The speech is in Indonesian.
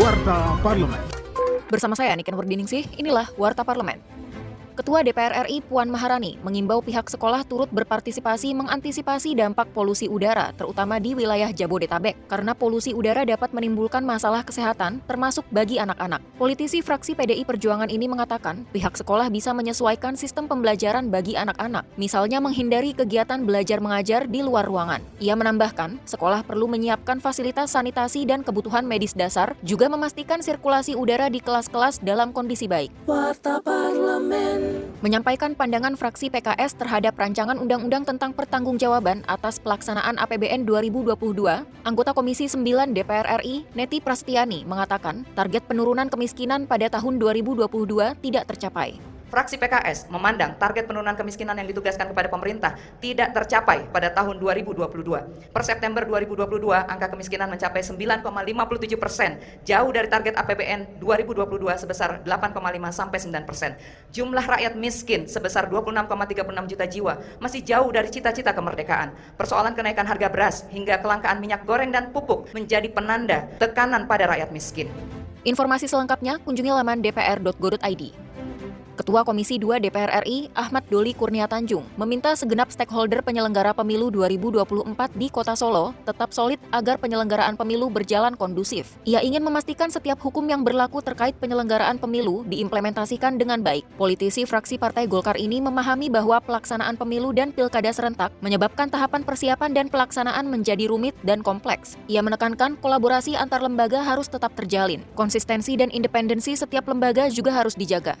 Warta Parlemen. Bersama saya Niken Wardiningsih, inilah Warta Parlemen. Ketua DPR RI Puan Maharani mengimbau pihak sekolah turut berpartisipasi mengantisipasi dampak polusi udara, terutama di wilayah Jabodetabek, karena polusi udara dapat menimbulkan masalah kesehatan, termasuk bagi anak-anak. Politisi fraksi PDI Perjuangan ini mengatakan, pihak sekolah bisa menyesuaikan sistem pembelajaran bagi anak-anak, misalnya menghindari kegiatan belajar mengajar di luar ruangan. Ia menambahkan, sekolah perlu menyiapkan fasilitas sanitasi dan kebutuhan medis dasar, juga memastikan sirkulasi udara di kelas-kelas dalam kondisi baik. Warta Parlemen. Menyampaikan pandangan fraksi PKS terhadap rancangan undang-undang tentang pertanggungjawaban atas pelaksanaan APBN 2022, anggota Komisi 9 DPR RI, Neti Prastiani, mengatakan target penurunan kemiskinan pada tahun 2022 tidak tercapai. Fraksi PKS memandang target penurunan kemiskinan yang ditugaskan kepada pemerintah tidak tercapai pada tahun 2022. Per September 2022, angka kemiskinan mencapai 9,57 persen, jauh dari target APBN 2022 sebesar 8,5 sampai 9 persen. Jumlah rakyat miskin sebesar 26,36 juta jiwa masih jauh dari cita-cita kemerdekaan. Persoalan kenaikan harga beras hingga kelangkaan minyak goreng dan pupuk menjadi penanda tekanan pada rakyat miskin. Informasi selengkapnya kunjungi laman dpr.go.id. Ketua Komisi 2 DPR RI, Ahmad Doli Kurnia Tanjung, meminta segenap stakeholder penyelenggara pemilu 2024 di Kota Solo tetap solid agar penyelenggaraan pemilu berjalan kondusif. Ia ingin memastikan setiap hukum yang berlaku terkait penyelenggaraan pemilu diimplementasikan dengan baik. Politisi fraksi Partai Golkar ini memahami bahwa pelaksanaan pemilu dan pilkada serentak menyebabkan tahapan persiapan dan pelaksanaan menjadi rumit dan kompleks. Ia menekankan kolaborasi antar lembaga harus tetap terjalin. Konsistensi dan independensi setiap lembaga juga harus dijaga.